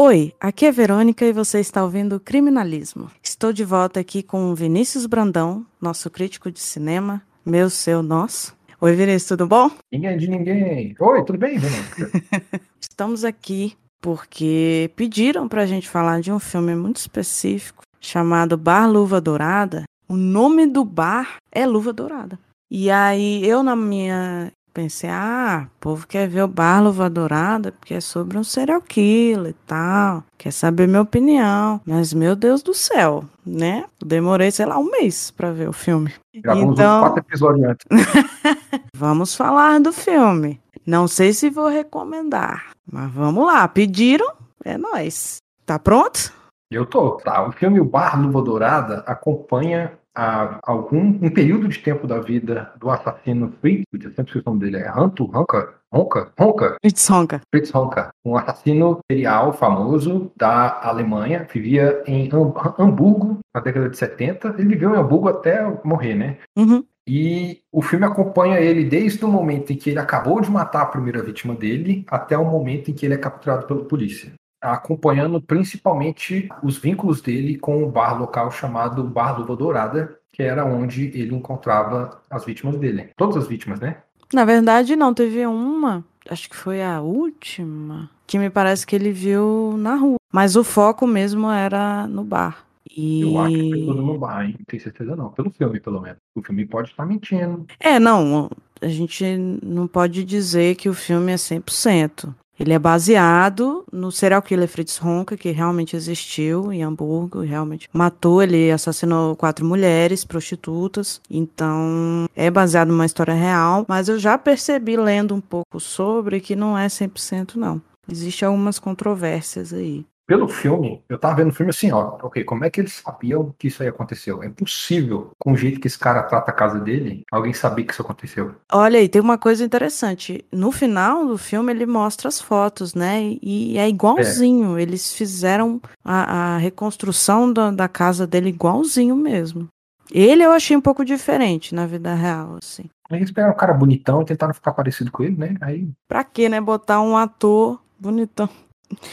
Oi, aqui é Verônica e você está ouvindo Criminalismo. Estou de volta aqui com o Vinícius Brandão, nosso crítico de cinema, meu, seu, nosso. Oi, Vinícius, tudo bom? Ninguém de ninguém. Oi, tudo bem, Verônica? Estamos aqui porque pediram para a gente falar de um filme muito específico chamado Bar Luva Dourada. O nome do bar é Luva Dourada. E aí eu, na minha pensei, ah, o povo quer ver o Bar Luva Dourada porque é sobre um serial killer e tal, quer saber minha opinião. Mas, meu Deus do céu, né? demorei, sei lá, um mês para ver o filme. Gravamos então... quatro episódios antes. vamos falar do filme. Não sei se vou recomendar, mas vamos lá. Pediram, é nós. Tá pronto? Eu tô, tá. O filme O Bar Luva Dourada acompanha a algum um período de tempo da vida do assassino Fritz, eu sempre esqueci o nome dele, é Hanto, Honka, Honka, Honka? Fritz Honka. Fritz Honka, um assassino serial famoso da Alemanha, vivia em Hamburgo na década de 70. Ele viveu em Hamburgo até morrer, né? Uhum. E o filme acompanha ele desde o momento em que ele acabou de matar a primeira vítima dele até o momento em que ele é capturado pela polícia acompanhando principalmente os vínculos dele com o bar local chamado Bar Luva Dourada, que era onde ele encontrava as vítimas dele. Todas as vítimas, né? Na verdade, não. Teve uma, acho que foi a última, que me parece que ele viu na rua. Mas o foco mesmo era no bar. E... Eu acho que foi tudo no bar, hein? Não tenho certeza não. Pelo filme, pelo menos. O filme pode estar mentindo. É, não. A gente não pode dizer que o filme é 100%. Ele é baseado no serial killer Fritz Honka, que realmente existiu em Hamburgo, realmente matou, ele assassinou quatro mulheres, prostitutas. Então, é baseado numa história real, mas eu já percebi lendo um pouco sobre que não é 100% não. Existem algumas controvérsias aí pelo filme, eu tava vendo o filme assim, ó, ok, como é que eles sabiam que isso aí aconteceu? É impossível, com o jeito que esse cara trata a casa dele, alguém sabia que isso aconteceu. Olha aí, tem uma coisa interessante. No final do filme, ele mostra as fotos, né? E é igualzinho. É. Eles fizeram a, a reconstrução da, da casa dele igualzinho mesmo. Ele eu achei um pouco diferente na vida real, assim. Eles pegaram um cara bonitão e tentaram ficar parecido com ele, né? Aí... Pra quê, né? Botar um ator bonitão.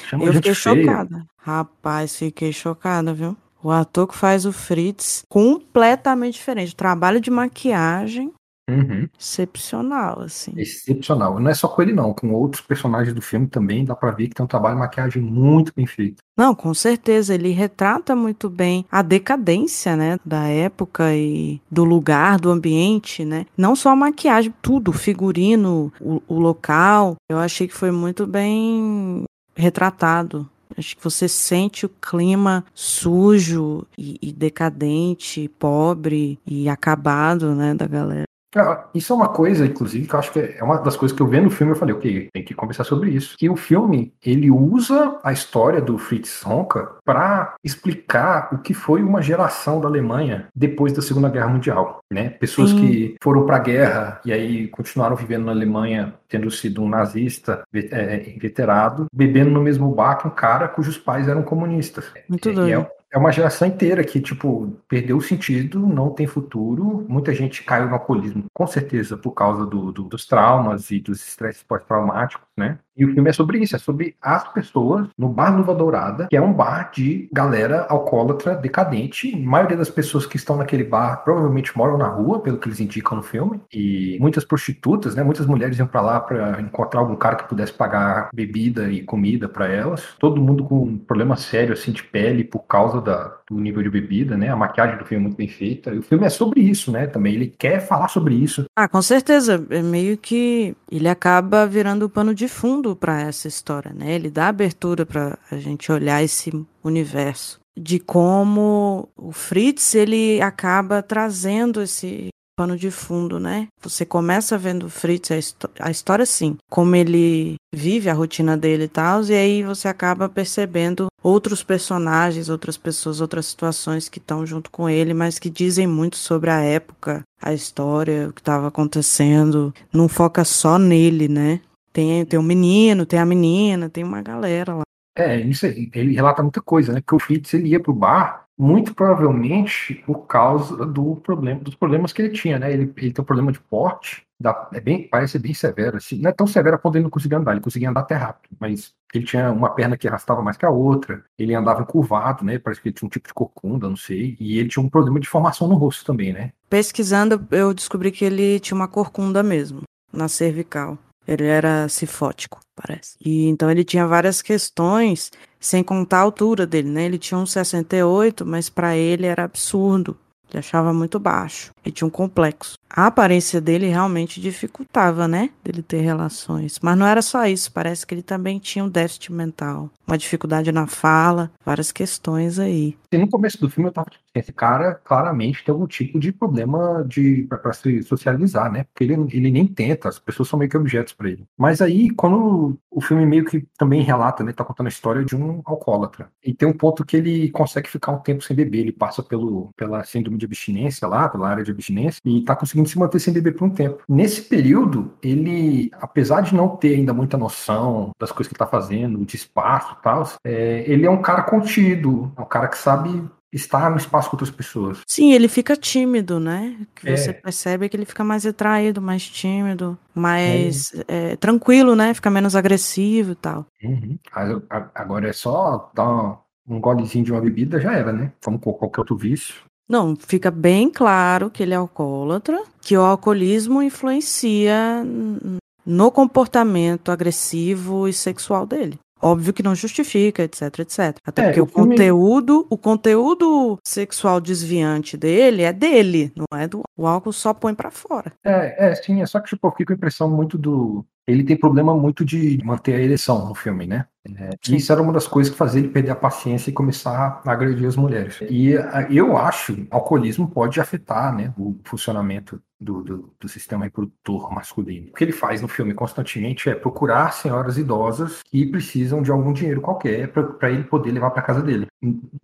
Chama eu fiquei feia. chocada. Rapaz, fiquei chocada, viu? O ator que faz o Fritz, completamente diferente. O trabalho de maquiagem, uhum. excepcional, assim. Excepcional. Não é só com ele, não. Com outros personagens do filme também dá pra ver que tem um trabalho de maquiagem muito bem feito. Não, com certeza. Ele retrata muito bem a decadência, né? Da época e do lugar, do ambiente, né? Não só a maquiagem, tudo. O figurino, o, o local. Eu achei que foi muito bem retratado. Acho que você sente o clima sujo e, e decadente, pobre e acabado, né, da galera. Ah, isso é uma coisa, inclusive, que eu acho que é uma das coisas que eu vi no filme, eu falei, ok, tem que conversar sobre isso. Que o filme, ele usa a história do Fritz Honka para explicar o que foi uma geração da Alemanha depois da Segunda Guerra Mundial, né? Pessoas Sim. que foram para a guerra e aí continuaram vivendo na Alemanha, tendo sido um nazista é, inveterado, bebendo no mesmo bar que um cara cujos pais eram comunistas. Muito doido. É, é uma geração inteira que, tipo, perdeu o sentido, não tem futuro. Muita gente caiu no alcoolismo, com certeza, por causa do, do, dos traumas e dos estresses pós-traumáticos, né? E o filme é sobre isso, é sobre as pessoas no Bar Luva Dourada, que é um bar de galera alcoólatra decadente. A maioria das pessoas que estão naquele bar provavelmente moram na rua, pelo que eles indicam no filme. E muitas prostitutas, né? Muitas mulheres iam para lá para encontrar algum cara que pudesse pagar bebida e comida para elas. Todo mundo com um problema sério assim de pele por causa da, do nível de bebida, né? A maquiagem do filme é muito bem feita. E o filme é sobre isso, né? Também ele quer falar sobre isso. Ah, com certeza. É meio que ele acaba virando o pano de fundo para essa história, né? Ele dá abertura para a gente olhar esse universo de como o Fritz ele acaba trazendo esse pano de fundo, né? Você começa vendo o Fritz, a, a história sim, como ele vive a rotina dele e tal, e aí você acaba percebendo outros personagens, outras pessoas, outras situações que estão junto com ele, mas que dizem muito sobre a época, a história, o que estava acontecendo. Não foca só nele, né? Tem, tem um menino, tem a menina, tem uma galera lá. É, isso aí. Ele relata muita coisa, né? Que o Fritz ele ia pro bar muito provavelmente por causa do problema, dos problemas que ele tinha, né? Ele, ele tem um problema de porte Dá, é bem, parece bem severo, assim. Não é tão severo a ele não conseguir andar, ele conseguia andar até rápido, mas ele tinha uma perna que arrastava mais que a outra, ele andava encurvado, né? Parece que ele tinha um tipo de corcunda, não sei, e ele tinha um problema de formação no rosto também, né? Pesquisando, eu descobri que ele tinha uma corcunda mesmo, na cervical. Ele era cifótico, parece. E então ele tinha várias questões, sem contar a altura dele, né? Ele tinha um 68, mas para ele era absurdo. Ele achava muito baixo. Ele tinha um complexo. A aparência dele realmente dificultava, né? Dele ter relações. Mas não era só isso. Parece que ele também tinha um déficit mental. Uma dificuldade na fala. Várias questões aí. E no começo do filme eu tava tipo, esse cara claramente tem algum tipo de problema de para se socializar, né? Porque ele, ele nem tenta, as pessoas são meio que objetos para ele. Mas aí, quando o filme meio que também relata, né? Tá contando a história de um alcoólatra. E tem um ponto que ele consegue ficar um tempo sem beber. Ele passa pelo, pela síndrome de abstinência lá, pela área de abstinência, e tá conseguindo se manter sem beber por um tempo. Nesse período, ele, apesar de não ter ainda muita noção das coisas que ele tá fazendo, de espaço e tal, é, ele é um cara contido, é um cara que sabe estar no espaço com outras pessoas. Sim, ele fica tímido, né? Que é. você percebe que ele fica mais retraído, mais tímido, mais é. É, tranquilo, né? Fica menos agressivo e tal. Uhum. Agora é só dar um golezinho de uma bebida, já era, né? Como qualquer outro vício. Não, fica bem claro que ele é alcoólatra, que o alcoolismo influencia no comportamento agressivo e sexual dele. Óbvio que não justifica, etc, etc. Até é, porque o, filme... conteúdo, o conteúdo sexual desviante dele é dele, não é do o álcool só põe para fora. É, é, sim, é só que tipo, eu fico com a impressão muito do ele tem problema muito de manter a ereção no filme, né? É, isso era uma das coisas que fazia ele perder a paciência e começar a agredir as mulheres. E eu acho que o alcoolismo pode afetar né, o funcionamento do, do, do, sistema reprodutor masculino. O que ele faz no filme constantemente é procurar senhoras idosas que precisam de algum dinheiro qualquer para ele poder levar para casa dele.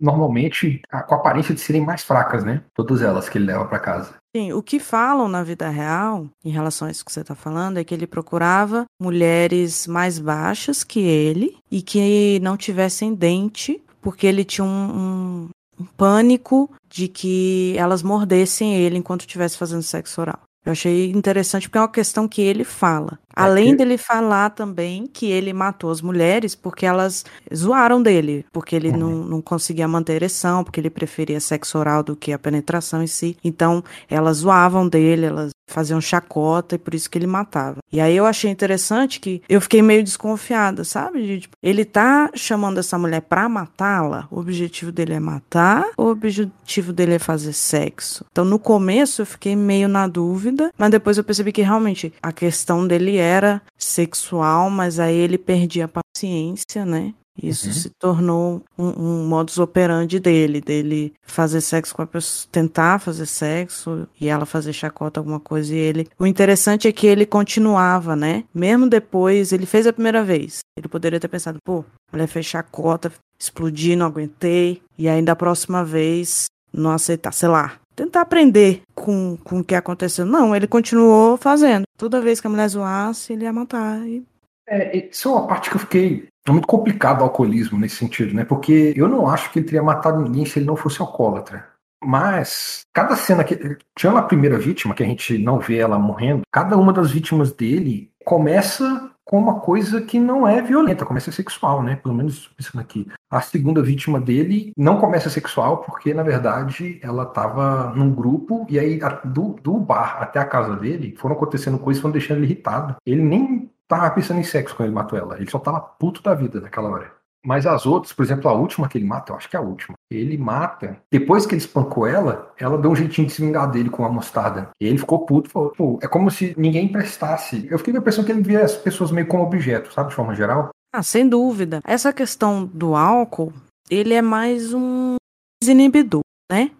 Normalmente, com a aparência de serem mais fracas, né? Todas elas que ele leva para casa. Sim, o que falam na vida real, em relação a isso que você está falando, é que ele procurava mulheres mais baixas que ele e que não tivessem dente, porque ele tinha um, um, um pânico de que elas mordessem ele enquanto estivesse fazendo sexo oral. Eu achei interessante porque é uma questão que ele fala. É Além dele falar também que ele matou as mulheres porque elas zoaram dele, porque ele uhum. não, não conseguia manter ereção, porque ele preferia sexo oral do que a penetração em si. Então, elas zoavam dele, elas faziam chacota e por isso que ele matava. E aí eu achei interessante que eu fiquei meio desconfiada, sabe? De, tipo, ele tá chamando essa mulher pra matá-la, o objetivo dele é matar, o objetivo dele é fazer sexo. Então no começo eu fiquei meio na dúvida, mas depois eu percebi que realmente a questão dele era sexual, mas aí ele perdia a paciência, né? Isso uhum. se tornou um, um, modus operandi dele, dele fazer sexo com a pessoa, tentar fazer sexo e ela fazer chacota alguma coisa e ele. O interessante é que ele continuava, né? Mesmo depois, ele fez a primeira vez. Ele poderia ter pensado, pô, a mulher fez chacota, explodi, não aguentei. E aí da próxima vez não aceitar, sei lá, tentar aprender com, com o que aconteceu. Não, ele continuou fazendo. Toda vez que a mulher zoasse, ele ia matar. E... É, isso é uma parte que eu fiquei. É muito complicado o alcoolismo nesse sentido, né? Porque eu não acho que ele teria matado ninguém se ele não fosse alcoólatra. Mas cada cena que. Tinha a primeira vítima, que a gente não vê ela morrendo, cada uma das vítimas dele começa com uma coisa que não é violenta, começa sexual, né? Pelo menos pensando aqui. A segunda vítima dele não começa sexual porque, na verdade, ela estava num grupo e aí do, do bar até a casa dele foram acontecendo coisas que foram deixando ele irritado. Ele nem tava pensando em sexo quando ele matou ela. Ele só tava puto da vida naquela hora. Mas as outras, por exemplo, a última que ele mata, eu acho que é a última. Ele mata. Depois que ele espancou ela, ela deu um jeitinho de se vingar dele com a mostarda. E ele ficou puto. Falou, Pô, é como se ninguém prestasse. Eu fiquei com a impressão que ele via as pessoas meio como objeto, sabe, de forma geral. Ah, sem dúvida. Essa questão do álcool, ele é mais um inibidor, né?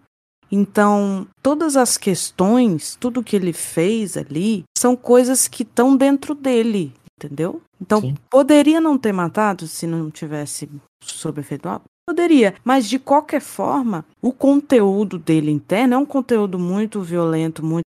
Então, todas as questões, tudo que ele fez ali, são coisas que estão dentro dele entendeu? Então, Sim. poderia não ter matado se não tivesse sob efeito álcool? Poderia, mas de qualquer forma, o conteúdo dele interno é um conteúdo muito violento, muito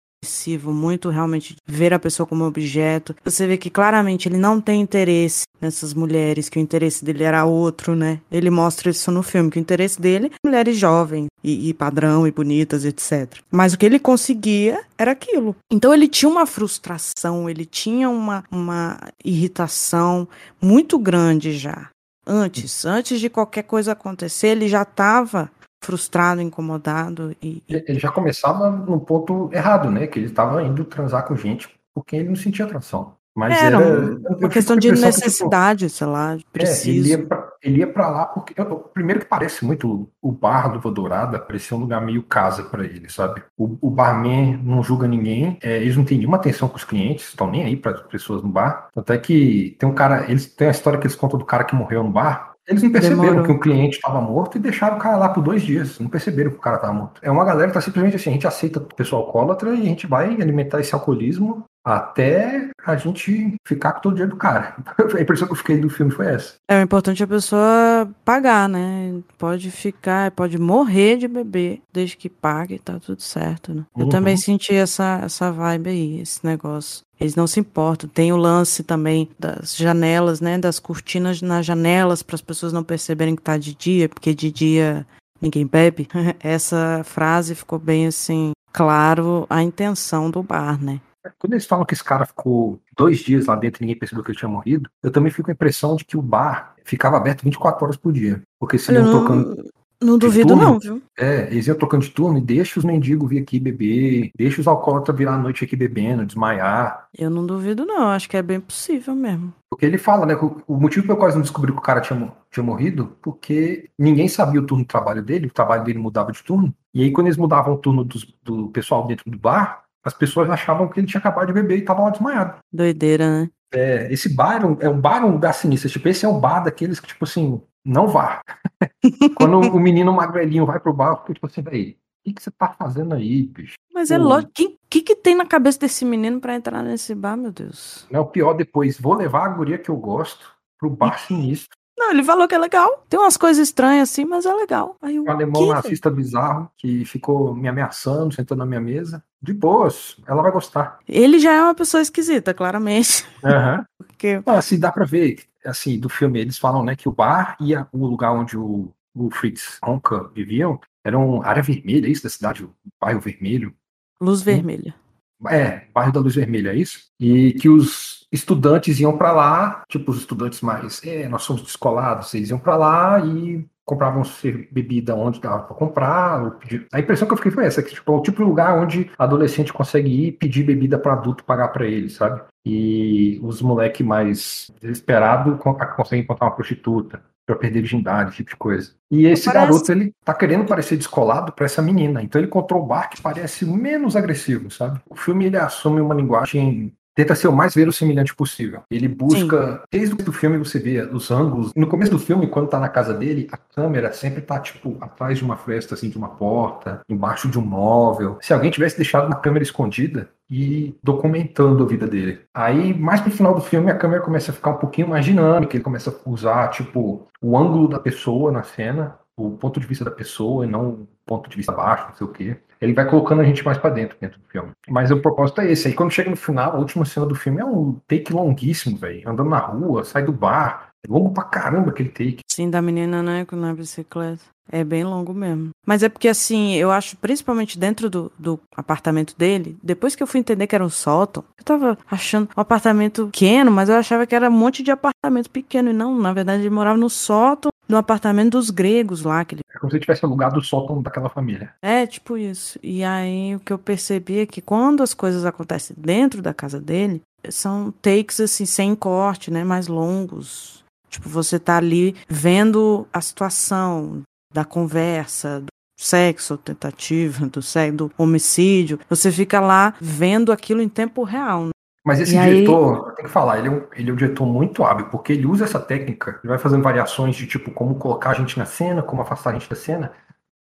muito realmente ver a pessoa como objeto. Você vê que claramente ele não tem interesse nessas mulheres, que o interesse dele era outro, né? Ele mostra isso no filme, que o interesse dele é mulheres jovens e, e padrão e bonitas, etc. Mas o que ele conseguia era aquilo. Então ele tinha uma frustração, ele tinha uma, uma irritação muito grande já. Antes, antes de qualquer coisa acontecer, ele já estava frustrado, incomodado. E, Ele já começava no ponto errado, né? Que ele estava indo transar com gente porque ele não sentia atração. Mas era, era uma questão de necessidade, que, tipo, sei lá, preciso. É, ele ia para lá porque primeiro que parece muito o bar do Dourada, parecia um lugar meio casa para ele, sabe? O, o barman não julga ninguém, é, eles não têm nenhuma atenção com os clientes, estão nem aí para as pessoas no bar. Até que tem um cara, eles têm a história que eles contam do cara que morreu no bar. Eles não perceberam Demorou. que o cliente estava morto e deixaram o cara lá por dois dias. Não perceberam que o cara estava morto. É uma galera que tá simplesmente assim: a gente aceita o pessoal alcoólatra e a gente vai alimentar esse alcoolismo até a gente ficar com todo o dinheiro do cara. A impressão que eu fiquei do filme foi essa. É, o importante é a pessoa pagar, né? Pode ficar, pode morrer de beber, desde que pague, tá tudo certo, né? Eu uhum. também senti essa, essa vibe aí, esse negócio. Eles não se importam. Tem o lance também das janelas, né? Das cortinas nas janelas para as pessoas não perceberem que tá de dia, porque de dia ninguém bebe. Essa frase ficou bem assim, claro a intenção do bar, né? Quando eles falam que esse cara ficou dois dias lá dentro e ninguém percebeu que ele tinha morrido, eu também fico com a impressão de que o bar ficava aberto 24 horas por dia. Porque se iam tocando. Não duvido, turno, não, viu? É, eles iam tocando de turno e deixa os mendigos vir aqui beber, deixa os alcoólatras virar a noite aqui bebendo, desmaiar. Eu não duvido, não, acho que é bem possível mesmo. Porque ele fala, né? O motivo pelo qual eles não descobriram que o cara tinha, tinha morrido, porque ninguém sabia o turno de trabalho dele, o trabalho dele mudava de turno. E aí, quando eles mudavam o turno do pessoal dentro do bar, as pessoas achavam que ele tinha acabado de beber e estava lá desmaiado. Doideira, né? É, esse bar é um, bar um lugar sinistro. Tipo, esse é o bar daqueles que, tipo assim, não vá. Quando o menino magrelinho vai pro bar, fica tipo assim, velho, o que, que você tá fazendo aí, bicho? Mas é lógico, o que, que, que tem na cabeça desse menino para entrar nesse bar, meu Deus? Não, o pior depois, vou levar a guria que eu gosto pro bar sinistro. Não, ele falou que é legal. Tem umas coisas estranhas assim, mas é legal. Aí, um alemão nazista bizarro que ficou me ameaçando, sentando na minha mesa. De boas, ela vai gostar. Ele já é uma pessoa esquisita, claramente. Uhum. Porque... Ah, assim, dá pra ver, assim, do filme, eles falam, né, que o bar e a, o lugar onde o, o Fritz Honka viviam era uma área vermelha, é isso da cidade, o bairro vermelho. Luz vermelha. É, bairro da Luz Vermelha, é isso? E que os estudantes iam para lá, tipo os estudantes mais, é, nós somos descolados, eles iam para lá e compravam bebida onde dava para comprar. A impressão que eu fiquei foi essa, que tipo, é o tipo de lugar onde adolescente consegue ir pedir bebida para adulto pagar para ele, sabe? E os moleque mais desesperados conseguem encontrar uma prostituta para perder virgindade, esse tipo de coisa. E esse parece... garoto, ele tá querendo parecer descolado para essa menina. Então ele encontrou o bar que parece menos agressivo, sabe? O filme ele assume uma linguagem tenta ser o mais verossimilhante possível. Ele busca, Sim. desde o filme você vê os ângulos. No começo do filme, quando tá na casa dele, a câmera sempre tá, tipo, atrás de uma fresta, assim, de uma porta, embaixo de um móvel. Se alguém tivesse deixado uma câmera escondida e documentando a vida dele. Aí, mais pro final do filme, a câmera começa a ficar um pouquinho mais dinâmica, ele começa a usar, tipo, o ângulo da pessoa na cena, o ponto de vista da pessoa e não o ponto de vista baixo, não sei o quê ele vai colocando a gente mais para dentro dentro do filme. Mas o propósito é esse. Aí quando chega no final, a última cena do filme é um take longuíssimo, velho. Andando na rua, sai do bar. É longo pra caramba aquele take. Sim, da menina, né, na bicicleta. É bem longo mesmo. Mas é porque, assim, eu acho, principalmente dentro do, do apartamento dele, depois que eu fui entender que era um sótão, eu tava achando um apartamento pequeno, mas eu achava que era um monte de apartamento pequeno. E não, na verdade, ele morava no sótão no apartamento dos gregos lá. Que ele... É como se tivesse alugado o sótão daquela família. É, tipo isso. E aí o que eu percebi é que quando as coisas acontecem dentro da casa dele, são takes assim, sem corte, né? Mais longos. Tipo, você tá ali vendo a situação da conversa, do sexo, tentativa, do, sexo, do homicídio. Você fica lá vendo aquilo em tempo real. Né? Mas esse e diretor, aí... tem que falar, ele é, um, ele é um diretor muito hábil, porque ele usa essa técnica, ele vai fazendo variações de tipo como colocar a gente na cena, como afastar a gente da cena,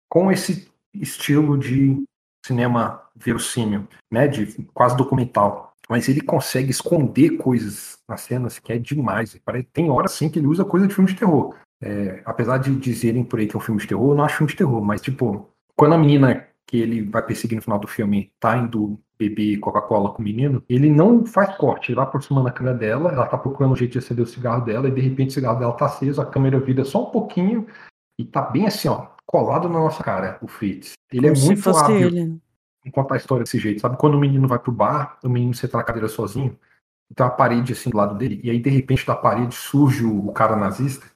com esse estilo de cinema verossímil, né, de quase documental. Mas ele consegue esconder coisas nas cenas que é demais. Tem horas sim que ele usa coisa de filme de terror. É, apesar de dizerem por aí que é um filme de terror, eu não acho filme de terror, mas tipo, quando a menina que ele vai perseguir no final do filme tá indo beber Coca-Cola com o menino, ele não faz corte, ele vai aproximando a câmera dela, ela tá procurando um jeito de acender o cigarro dela, e de repente o cigarro dela tá aceso, a câmera vira só um pouquinho, e tá bem assim, ó, colado na nossa cara, o Fritz. Ele Como é muito hábil ele. em contar a história desse jeito, sabe? Quando o menino vai pro bar, o menino senta na cadeira sozinho, tem uma parede assim do lado dele, e aí de repente da parede surge o cara nazista,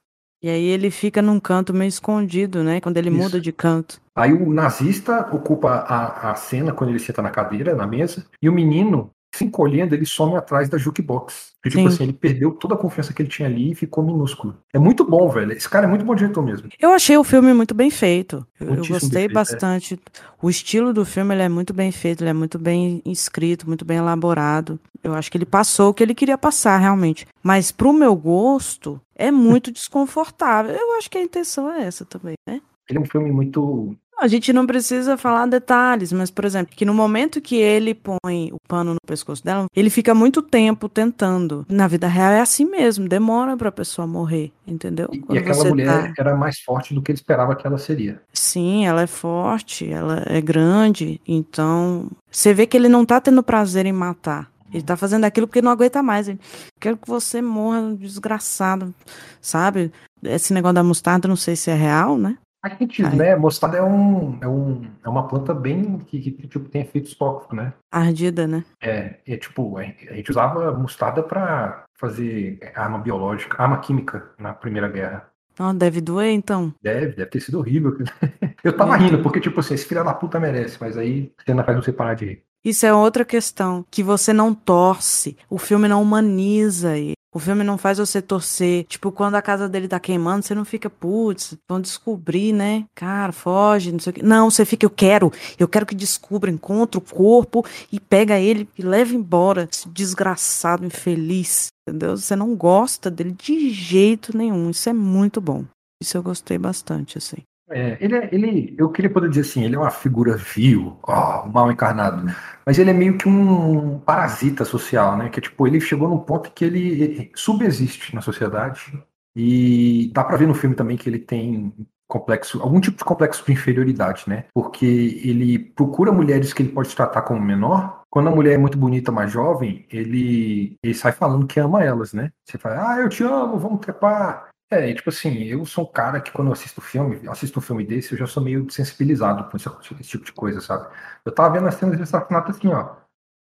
e aí ele fica num canto meio escondido, né? Quando ele Isso. muda de canto. Aí o nazista ocupa a, a cena quando ele senta na cadeira, na mesa, e o menino, se encolhendo, ele some atrás da jukebox. Tipo Sim. assim, ele perdeu toda a confiança que ele tinha ali e ficou minúsculo. É muito bom, velho. Esse cara é muito bom diretor mesmo. Eu achei o filme muito bem feito. Eu, eu gostei é. bastante. É. O estilo do filme ele é muito bem feito, ele é muito bem escrito, muito bem elaborado. Eu acho que ele passou o que ele queria passar, realmente. Mas pro meu gosto, é muito desconfortável. Eu acho que a intenção é essa também, né? Ele é um filme muito a gente não precisa falar detalhes, mas, por exemplo, que no momento que ele põe o pano no pescoço dela, ele fica muito tempo tentando. Na vida real é assim mesmo, demora pra pessoa morrer, entendeu? E, e aquela mulher tá... era mais forte do que ele esperava que ela seria. Sim, ela é forte, ela é grande, então você vê que ele não tá tendo prazer em matar. Ele tá fazendo aquilo porque não aguenta mais. Ele, Quero que você morra desgraçado, sabe? Esse negócio da mostarda, não sei se é real, né? Faz sentido, né? Mostarda é, um, é, um, é uma planta bem que, que tipo, tem efeitos tóxicos, né? Ardida, né? É, é tipo, a gente usava mostarda para fazer arma biológica, arma química na Primeira Guerra. Oh, deve doer, então. Deve, deve ter sido horrível. Eu tava rindo, porque, tipo assim, esse filho da puta merece, mas aí a cena faz você parar de rir. Isso é outra questão, que você não torce, o filme não humaniza ele. O filme não faz você torcer. Tipo, quando a casa dele tá queimando, você não fica, putz, vão descobrir, né? Cara, foge, não sei o quê. Não, você fica, eu quero. Eu quero que descubra, encontre o corpo e pega ele e leva embora. Esse desgraçado, infeliz. Entendeu? Você não gosta dele de jeito nenhum. Isso é muito bom. Isso eu gostei bastante, assim. É, ele, é, ele, eu queria poder dizer assim, ele é uma figura vil, ó, mal encarnado, mas ele é meio que um parasita social, né? Que tipo, ele chegou num ponto que ele, subexiste na sociedade e dá para ver no filme também que ele tem complexo, algum tipo de complexo de inferioridade, né? Porque ele procura mulheres que ele pode tratar como menor. Quando a mulher é muito bonita, mais jovem, ele, ele sai falando que ama elas, né? Você fala, ah, eu te amo, vamos trepar. É, tipo assim, eu sou um cara que quando eu assisto filme, assisto um filme desse, eu já sou meio sensibilizado com esse, esse tipo de coisa, sabe? Eu tava vendo as cenas de assassinato assim, ó,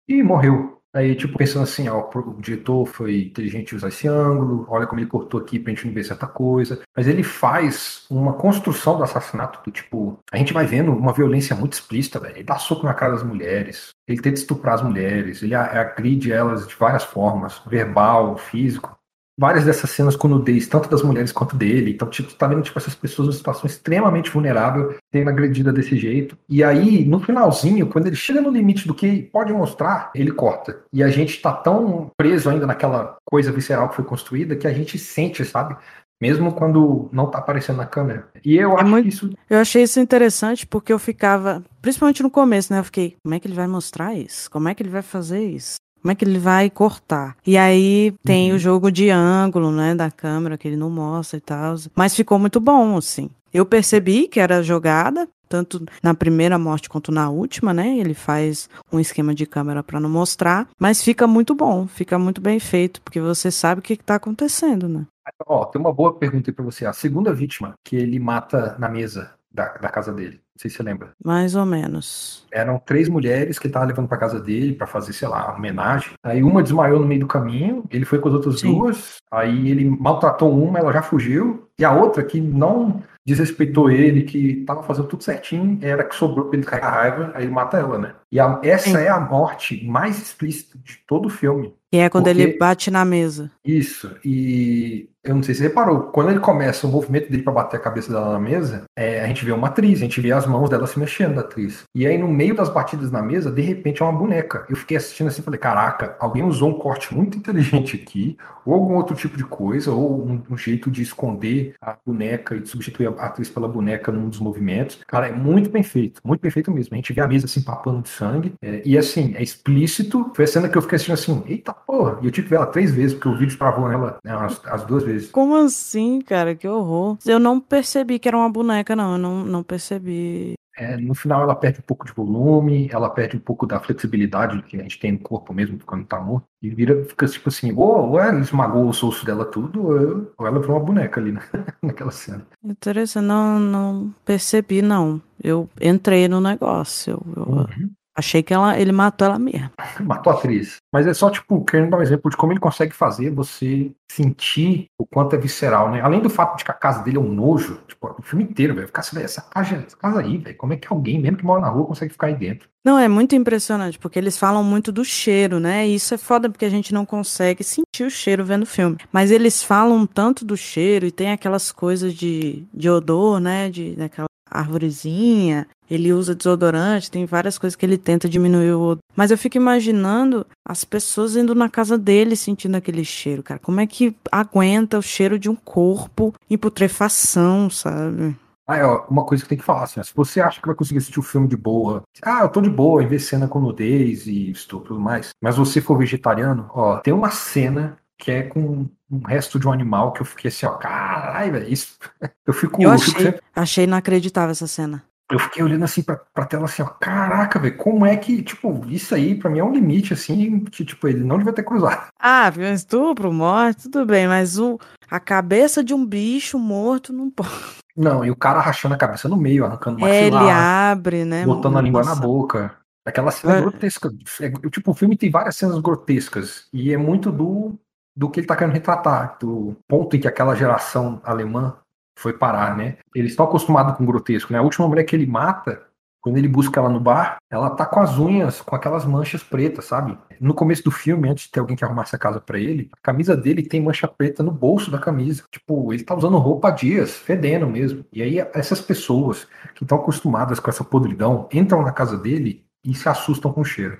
e morreu. Aí, tipo, pensando assim, ó, o diretor foi inteligente usar esse ângulo, olha como ele cortou aqui pra gente não ver certa coisa. Mas ele faz uma construção do assassinato do tipo, a gente vai vendo uma violência muito explícita, velho. Ele dá soco na cara das mulheres, ele tenta estuprar as mulheres, ele agride elas de várias formas, verbal, físico várias dessas cenas com nudez, tanto das mulheres quanto dele. Então, tipo, tá vendo tipo, essas pessoas numa situação extremamente vulnerável, sendo agredida desse jeito. E aí, no finalzinho, quando ele chega no limite do que pode mostrar, ele corta. E a gente tá tão preso ainda naquela coisa visceral que foi construída que a gente sente, sabe? Mesmo quando não tá aparecendo na câmera. E eu é acho muito, isso. Eu achei isso interessante porque eu ficava, principalmente no começo, né? Eu fiquei, como é que ele vai mostrar isso? Como é que ele vai fazer isso? Como é que ele vai cortar? E aí tem uhum. o jogo de ângulo, né, da câmera que ele não mostra e tal. Mas ficou muito bom, assim. Eu percebi que era jogada, tanto na primeira morte quanto na última, né? Ele faz um esquema de câmera para não mostrar, mas fica muito bom, fica muito bem feito, porque você sabe o que está acontecendo, né? Ó, tem uma boa pergunta aí para você. A segunda vítima que ele mata na mesa da, da casa dele. Não sei se você lembra. Mais ou menos. Eram três mulheres que ele tava levando pra casa dele para fazer, sei lá, homenagem. Aí uma desmaiou no meio do caminho, ele foi com as outras Sim. duas, aí ele maltratou uma, ela já fugiu, e a outra que não desrespeitou ele, que tava fazendo tudo certinho, era que sobrou pra ele cair a raiva, aí ele mata ela, né? E a, essa Sim. é a morte mais explícita de todo o filme. E é quando Porque... ele bate na mesa. Isso. E eu não sei se você reparou, quando ele começa o movimento dele para bater a cabeça dela na mesa, é, a gente vê uma atriz, a gente vê as mãos dela se mexendo da atriz. E aí, no meio das batidas na mesa, de repente é uma boneca. Eu fiquei assistindo assim e falei: caraca, alguém usou um corte muito inteligente aqui, ou algum outro tipo de coisa, ou um, um jeito de esconder a boneca e de substituir a atriz pela boneca num dos movimentos. Cara, é muito bem feito, muito bem feito mesmo. A gente vê a mesa assim papando de sangue, é, e assim, é explícito. Foi a cena que eu fiquei assistindo assim: eita Porra, e eu tive que ver ela três vezes, porque o vídeo travou nela né, as, as, duas vezes. Como assim, cara? Que horror. Eu não percebi que era uma boneca, não. Eu não, não percebi. É, no final ela perde um pouco de volume, ela perde um pouco da flexibilidade que a gente tem no corpo mesmo quando tá morto. E vira, fica tipo assim, ou, ou ela esmagou o osso dela tudo, ou, ela virou uma boneca ali né? naquela cena. Interessante, não, não percebi, não. Eu entrei no negócio. Eu, eu, uhum. Achei que ela, ele matou ela mesmo. Matou a atriz. Mas é só, tipo, querendo dar um exemplo de como ele consegue fazer você sentir o quanto é visceral, né? Além do fato de que a casa dele é um nojo, tipo, o filme inteiro, velho. Ficar assim, essa casa, essa casa aí, velho. Como é que alguém, mesmo que mora na rua, consegue ficar aí dentro? Não, é muito impressionante, porque eles falam muito do cheiro, né? E isso é foda porque a gente não consegue sentir o cheiro vendo o filme. Mas eles falam tanto do cheiro e tem aquelas coisas de, de odor, né? De, daquela árvorezinha, ele usa desodorante, tem várias coisas que ele tenta diminuir o odor. Mas eu fico imaginando as pessoas indo na casa dele sentindo aquele cheiro, cara. Como é que aguenta o cheiro de um corpo em putrefação, sabe? Ah, ó, uma coisa que tem que falar, assim, ó, se você acha que vai conseguir assistir o filme de boa, ah, eu tô de boa em ver cena com nudez e estupro e tudo mais, mas você for vegetariano, ó, tem uma cena que é com um resto de um animal que eu fiquei assim, ó, caralho, velho, isso. Eu fico. Eu achei, eu fico sempre... achei inacreditável essa cena. Eu fiquei olhando assim pra, pra tela assim, ó, caraca, velho, como é que, tipo, isso aí pra mim é um limite, assim, que, tipo, ele não devia ter cruzado. Ah, viu, estupro, morte, tudo bem, mas o, a cabeça de um bicho morto não pode. Não, e o cara rachando a cabeça no meio, arrancando uma É, ele abre, né? Botando a língua na boca. Aquela cena é. grotesca. É, tipo, o filme tem várias cenas grotescas. E é muito do do que ele está querendo retratar, do ponto em que aquela geração alemã foi parar, né? Eles estão acostumados com grotesco, né? A última mulher que ele mata, quando ele busca ela no bar, ela tá com as unhas, com aquelas manchas pretas, sabe? No começo do filme, antes de ter alguém que arrumasse a casa para ele, a camisa dele tem mancha preta no bolso da camisa. Tipo, ele tá usando roupa há dias, fedendo mesmo. E aí essas pessoas que estão acostumadas com essa podridão entram na casa dele e se assustam com o cheiro.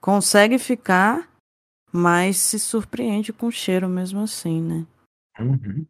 Consegue ficar mas se surpreende com o cheiro mesmo assim, né? Uhum.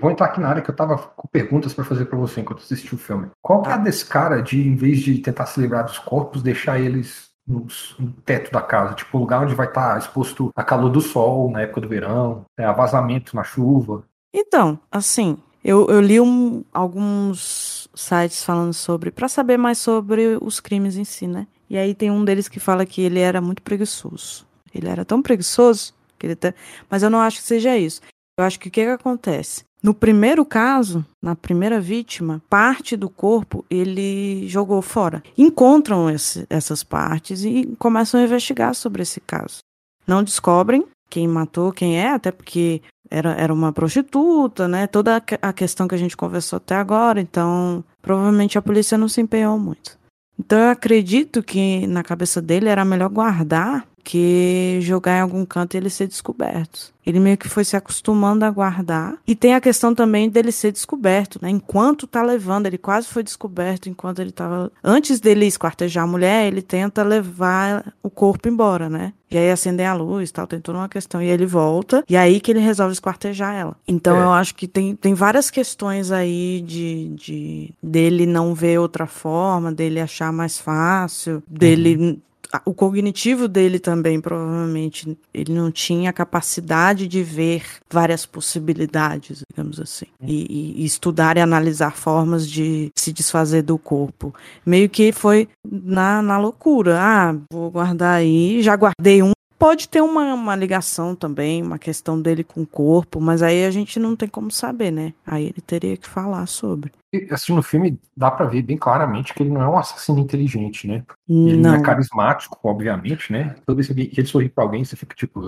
Vou entrar aqui na área que eu tava com perguntas para fazer para você enquanto assistiu o filme. Qual que é a tá. desse cara de, em vez de tentar se livrar dos corpos, deixar eles no, no teto da casa? Tipo, o lugar onde vai estar tá exposto a calor do sol na época do verão, é, a vazamento na chuva. Então, assim, eu, eu li um, alguns sites falando sobre, para saber mais sobre os crimes em si, né? E aí tem um deles que fala que ele era muito preguiçoso. Ele era tão preguiçoso que ele até... Mas eu não acho que seja isso. Eu acho que o que, que acontece? No primeiro caso, na primeira vítima, parte do corpo ele jogou fora. Encontram esse, essas partes e começam a investigar sobre esse caso. Não descobrem quem matou, quem é, até porque era, era uma prostituta, né? Toda a questão que a gente conversou até agora, então provavelmente a polícia não se empenhou muito. Então eu acredito que na cabeça dele era melhor guardar que jogar em algum canto e ele ser descoberto. Ele meio que foi se acostumando a guardar. E tem a questão também dele ser descoberto, né? Enquanto tá levando, ele quase foi descoberto enquanto ele tava. Antes dele esquartejar a mulher, ele tenta levar o corpo embora, né? E aí acender a luz tal, tem toda uma questão. E ele volta, e aí que ele resolve esquartejar ela. Então é. eu acho que tem, tem várias questões aí de, de dele não ver outra forma, dele achar mais fácil, dele uhum o cognitivo dele também, provavelmente, ele não tinha capacidade de ver várias possibilidades, digamos assim, e, e, estudar e analisar formas de se desfazer do corpo. Meio que foi na, na loucura. Ah, vou guardar aí, já guardei um Pode ter uma, uma ligação também, uma questão dele com o corpo, mas aí a gente não tem como saber, né? Aí ele teria que falar sobre. Assim, no filme dá para ver bem claramente que ele não é um assassino inteligente, né? Ele não, é carismático, obviamente, né? Toda vez que ele sorri pra alguém, você fica tipo.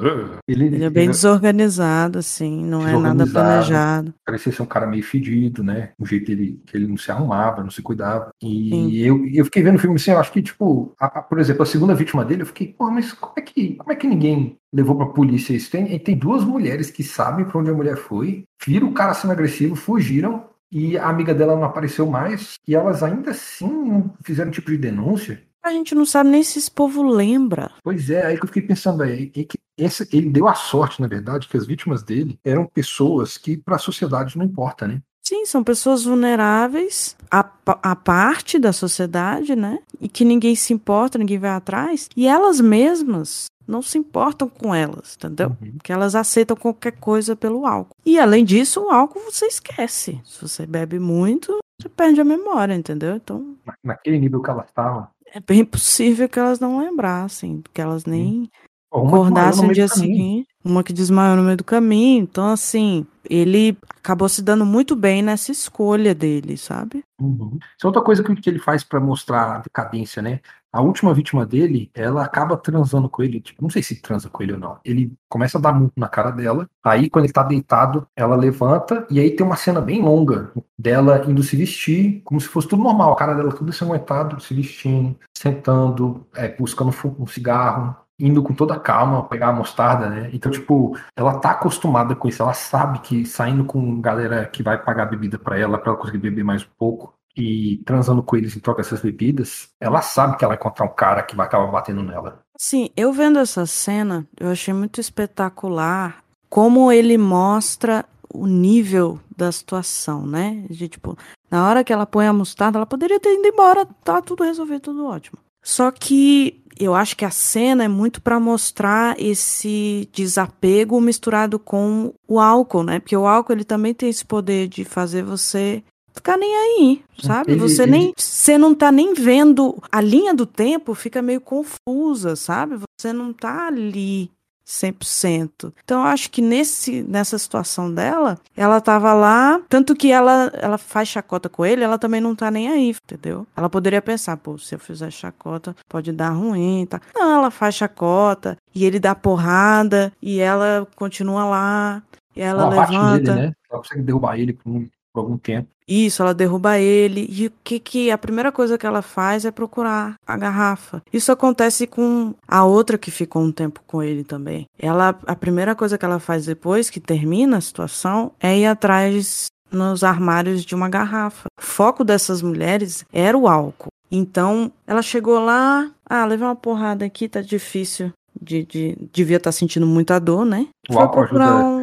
Ele, ele, é bem ele é desorganizado, assim, não é nada planejado. Parecia ser um cara meio fedido, né? O jeito que ele, que ele não se arrumava, não se cuidava. E eu, eu fiquei vendo o filme assim, eu acho que, tipo, a, a, por exemplo, a segunda vítima dele, eu fiquei, pô, mas como é que, como é que ninguém levou pra polícia isso? Tem, tem duas mulheres que sabem pra onde a mulher foi, viram o cara sendo agressivo, fugiram, e a amiga dela não apareceu mais, e elas ainda assim fizeram tipo de denúncia. A gente não sabe nem se esse povo lembra. Pois é, aí que eu fiquei pensando aí, que esse, ele deu a sorte, na verdade, que as vítimas dele eram pessoas que para a sociedade não importa, né? Sim, são pessoas vulneráveis a, a parte da sociedade, né? E que ninguém se importa, ninguém vai atrás. E elas mesmas não se importam com elas, entendeu? Uhum. Que elas aceitam qualquer coisa pelo álcool. E além disso, o álcool você esquece. Se você bebe muito, você perde a memória, entendeu? Então. Naquele nível que elas estavam. É bem possível que elas não lembrassem, que elas nem acordassem no dia seguinte. Uma que desmaiou no meio do caminho. Então, assim, ele acabou se dando muito bem nessa escolha dele, sabe? Uhum. Isso é outra coisa que ele faz para mostrar a decadência, né? A última vítima dele, ela acaba transando com ele, tipo, não sei se transa com ele ou não. Ele começa a dar muito na cara dela. Aí, quando ele tá deitado, ela levanta e aí tem uma cena bem longa dela indo se vestir, como se fosse tudo normal. A cara dela tudo ensanguentado, se vestindo, sentando, é, buscando um cigarro, indo com toda a calma pegar a mostarda, né? Então, tipo, ela tá acostumada com isso, ela sabe que saindo com galera que vai pagar bebida para ela, para ela conseguir beber mais um pouco, e transando com eles em troca dessas bebidas, ela sabe que ela vai encontrar um cara que vai acabar batendo nela. Sim, eu vendo essa cena, eu achei muito espetacular como ele mostra o nível da situação, né? De, tipo, na hora que ela põe a mostarda, ela poderia ter ido embora, tá tudo resolvido, tudo ótimo. Só que eu acho que a cena é muito para mostrar esse desapego misturado com o álcool, né? Porque o álcool ele também tem esse poder de fazer você ficar nem aí, sabe? Você nem você não tá nem vendo a linha do tempo, fica meio confusa, sabe? Você não tá ali 100%. Então eu acho que nesse nessa situação dela, ela tava lá, tanto que ela ela faz chacota com ele, ela também não tá nem aí, entendeu? Ela poderia pensar, pô, se eu fizer chacota, pode dar ruim, tá? Não, ela faz chacota e ele dá porrada e ela continua lá. E ela Uma levanta. Né? Ela consegue derrubar ele com por algum tempo. Isso, ela derruba ele. E o que que a primeira coisa que ela faz é procurar a garrafa. Isso acontece com a outra que ficou um tempo com ele também. Ela a primeira coisa que ela faz depois que termina a situação é ir atrás nos armários de uma garrafa. O foco dessas mulheres era o álcool. Então, ela chegou lá, ah, levei uma porrada aqui, tá difícil. De, de devia estar tá sentindo muita dor, né? O Foi álcool procurar ajuda um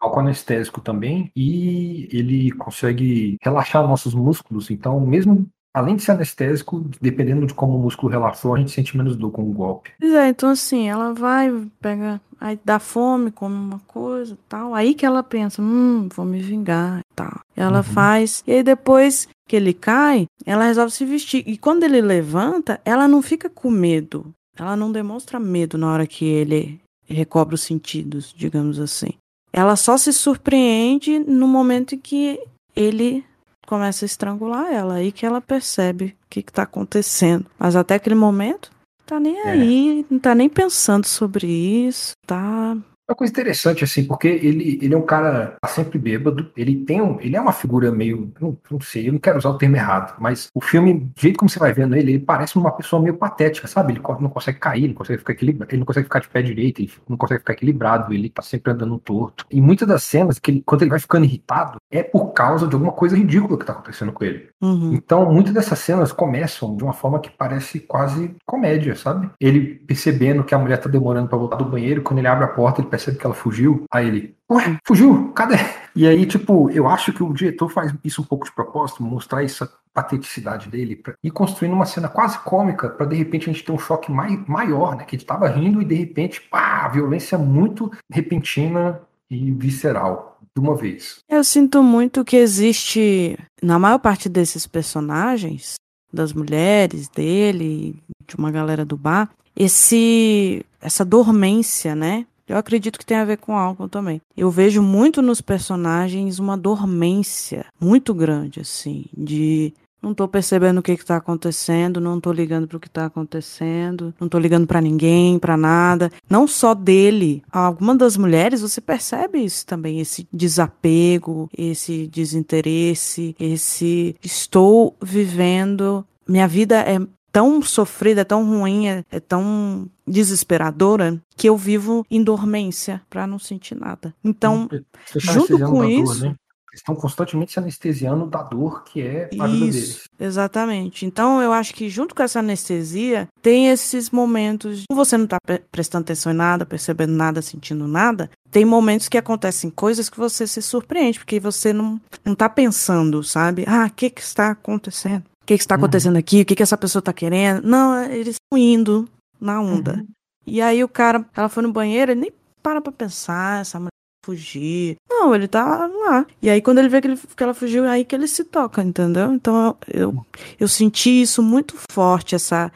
álcool anestésico também e ele consegue relaxar nossos músculos. Então, mesmo além de ser anestésico, dependendo de como o músculo relaxou, a gente sente menos dor com o golpe. Pois é, então assim, ela vai, pega, aí dá fome, come uma coisa tal. Aí que ela pensa, hum, vou me vingar e tal. Ela uhum. faz, e aí depois que ele cai, ela resolve se vestir. E quando ele levanta, ela não fica com medo. Ela não demonstra medo na hora que ele recobra os sentidos, digamos assim. Ela só se surpreende no momento em que ele começa a estrangular ela, aí que ela percebe o que está acontecendo. Mas até aquele momento, tá nem é. aí, não tá nem pensando sobre isso, tá uma coisa interessante, assim, porque ele, ele é um cara sempre bêbado, ele tem um, ele é uma figura meio, não, não sei, eu não quero usar o termo errado, mas o filme, do jeito como você vai vendo ele, ele parece uma pessoa meio patética, sabe? Ele não consegue cair, ele não consegue ficar equilibrado, ele não consegue ficar de pé direito, ele não consegue ficar equilibrado, ele tá sempre andando torto. E muitas das cenas, que ele, quando ele vai ficando irritado, é por causa de alguma coisa ridícula que tá acontecendo com ele. Uhum. Então, muitas dessas cenas começam de uma forma que parece quase comédia, sabe? Ele percebendo que a mulher tá demorando para voltar do banheiro, quando ele abre a porta, ele percebe que ela fugiu. Aí ele, ué, fugiu? Cadê? E aí, tipo, eu acho que o diretor faz isso um pouco de propósito, mostrar essa pateticidade dele pra, e construindo uma cena quase cômica para de repente a gente ter um choque mai, maior, né? Que gente tava rindo e de repente, pá, violência muito repentina e visceral de uma vez. Eu sinto muito que existe na maior parte desses personagens, das mulheres dele, de uma galera do bar, esse essa dormência, né? Eu acredito que tem a ver com álcool também. Eu vejo muito nos personagens uma dormência muito grande, assim, de não tô percebendo o que que tá acontecendo, não tô ligando pro que tá acontecendo, não tô ligando para ninguém, para nada. Não só dele. Alguma das mulheres, você percebe isso também, esse desapego, esse desinteresse, esse estou vivendo minha vida é tão sofrida, tão ruim, é, é tão desesperadora que eu vivo em dormência para não sentir nada. Então, tá junto com isso, dor, né? estão constantemente se anestesiando da dor que é a Isso, vida deles. Exatamente. Então eu acho que junto com essa anestesia tem esses momentos de você não tá prestando atenção em nada, percebendo nada, sentindo nada. Tem momentos que acontecem coisas que você se surpreende, porque você não, não tá pensando, sabe? Ah, o que que está acontecendo? O que, que está uhum. acontecendo uhum. aqui? O que, que essa pessoa está querendo? Não, eles estão indo na onda. Uhum. E aí o cara, ela foi no banheiro, ele nem para pra pensar, essa mulher fugir. Não, ele tá lá. E aí, quando ele vê que, ele, que ela fugiu, é aí que ele se toca, entendeu? Então, eu, eu senti isso muito forte, essa.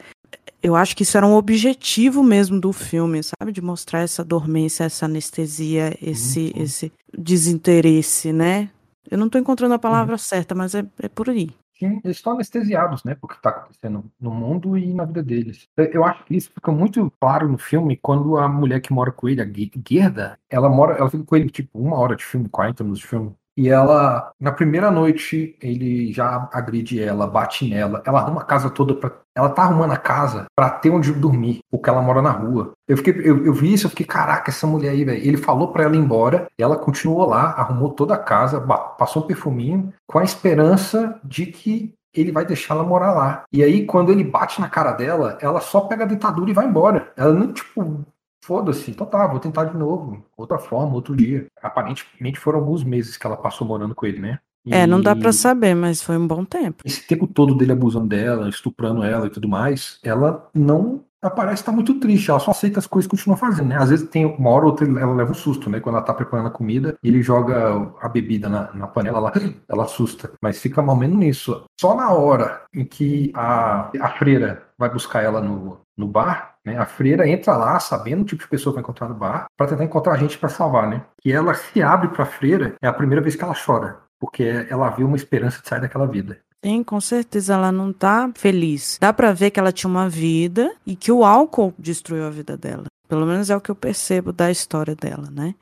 Eu acho que isso era um objetivo mesmo do filme, sabe? De mostrar essa dormência, essa anestesia, esse, uhum. esse desinteresse, né? Eu não tô encontrando a palavra uhum. certa, mas é, é por aí. Sim, eles estão anestesiados, né, por que está acontecendo no mundo e na vida deles. Eu acho que isso fica muito claro no filme quando a mulher que mora com ele, a Gerda, ela mora, ela fica com ele tipo uma hora de filme, 40 minutos de filme. E ela, na primeira noite, ele já agride ela, bate nela, ela arruma a casa toda pra. Ela tá arrumando a casa pra ter onde dormir, porque ela mora na rua. Eu, fiquei, eu, eu vi isso, eu fiquei, caraca, essa mulher aí, velho. Ele falou pra ela ir embora, ela continuou lá, arrumou toda a casa, passou um perfuminho, com a esperança de que ele vai deixar ela morar lá. E aí, quando ele bate na cara dela, ela só pega a ditadura e vai embora. Ela não, tipo, foda-se, então tá, vou tentar de novo, outra forma, outro dia. Aparentemente foram alguns meses que ela passou morando com ele, né? E... É, não dá para saber, mas foi um bom tempo. Esse tempo todo dele abusando dela, estuprando ela e tudo mais, ela não aparece estar tá muito triste, ela só aceita as coisas e continua fazendo, né? Às vezes tem uma hora ou outra ela leva um susto, né? Quando ela tá preparando a comida e ele joga a bebida na, na panela, ela, ela assusta. Mas fica mal menos nisso. Só na hora em que a, a freira vai buscar ela no, no bar, né? A freira entra lá sabendo o tipo de pessoa que vai encontrar no bar para tentar encontrar gente para salvar, né? E ela se abre para a freira, é a primeira vez que ela chora, porque ela vê uma esperança de sair daquela vida. Sim, com certeza ela não tá feliz. Dá para ver que ela tinha uma vida e que o álcool destruiu a vida dela. Pelo menos é o que eu percebo da história dela, né?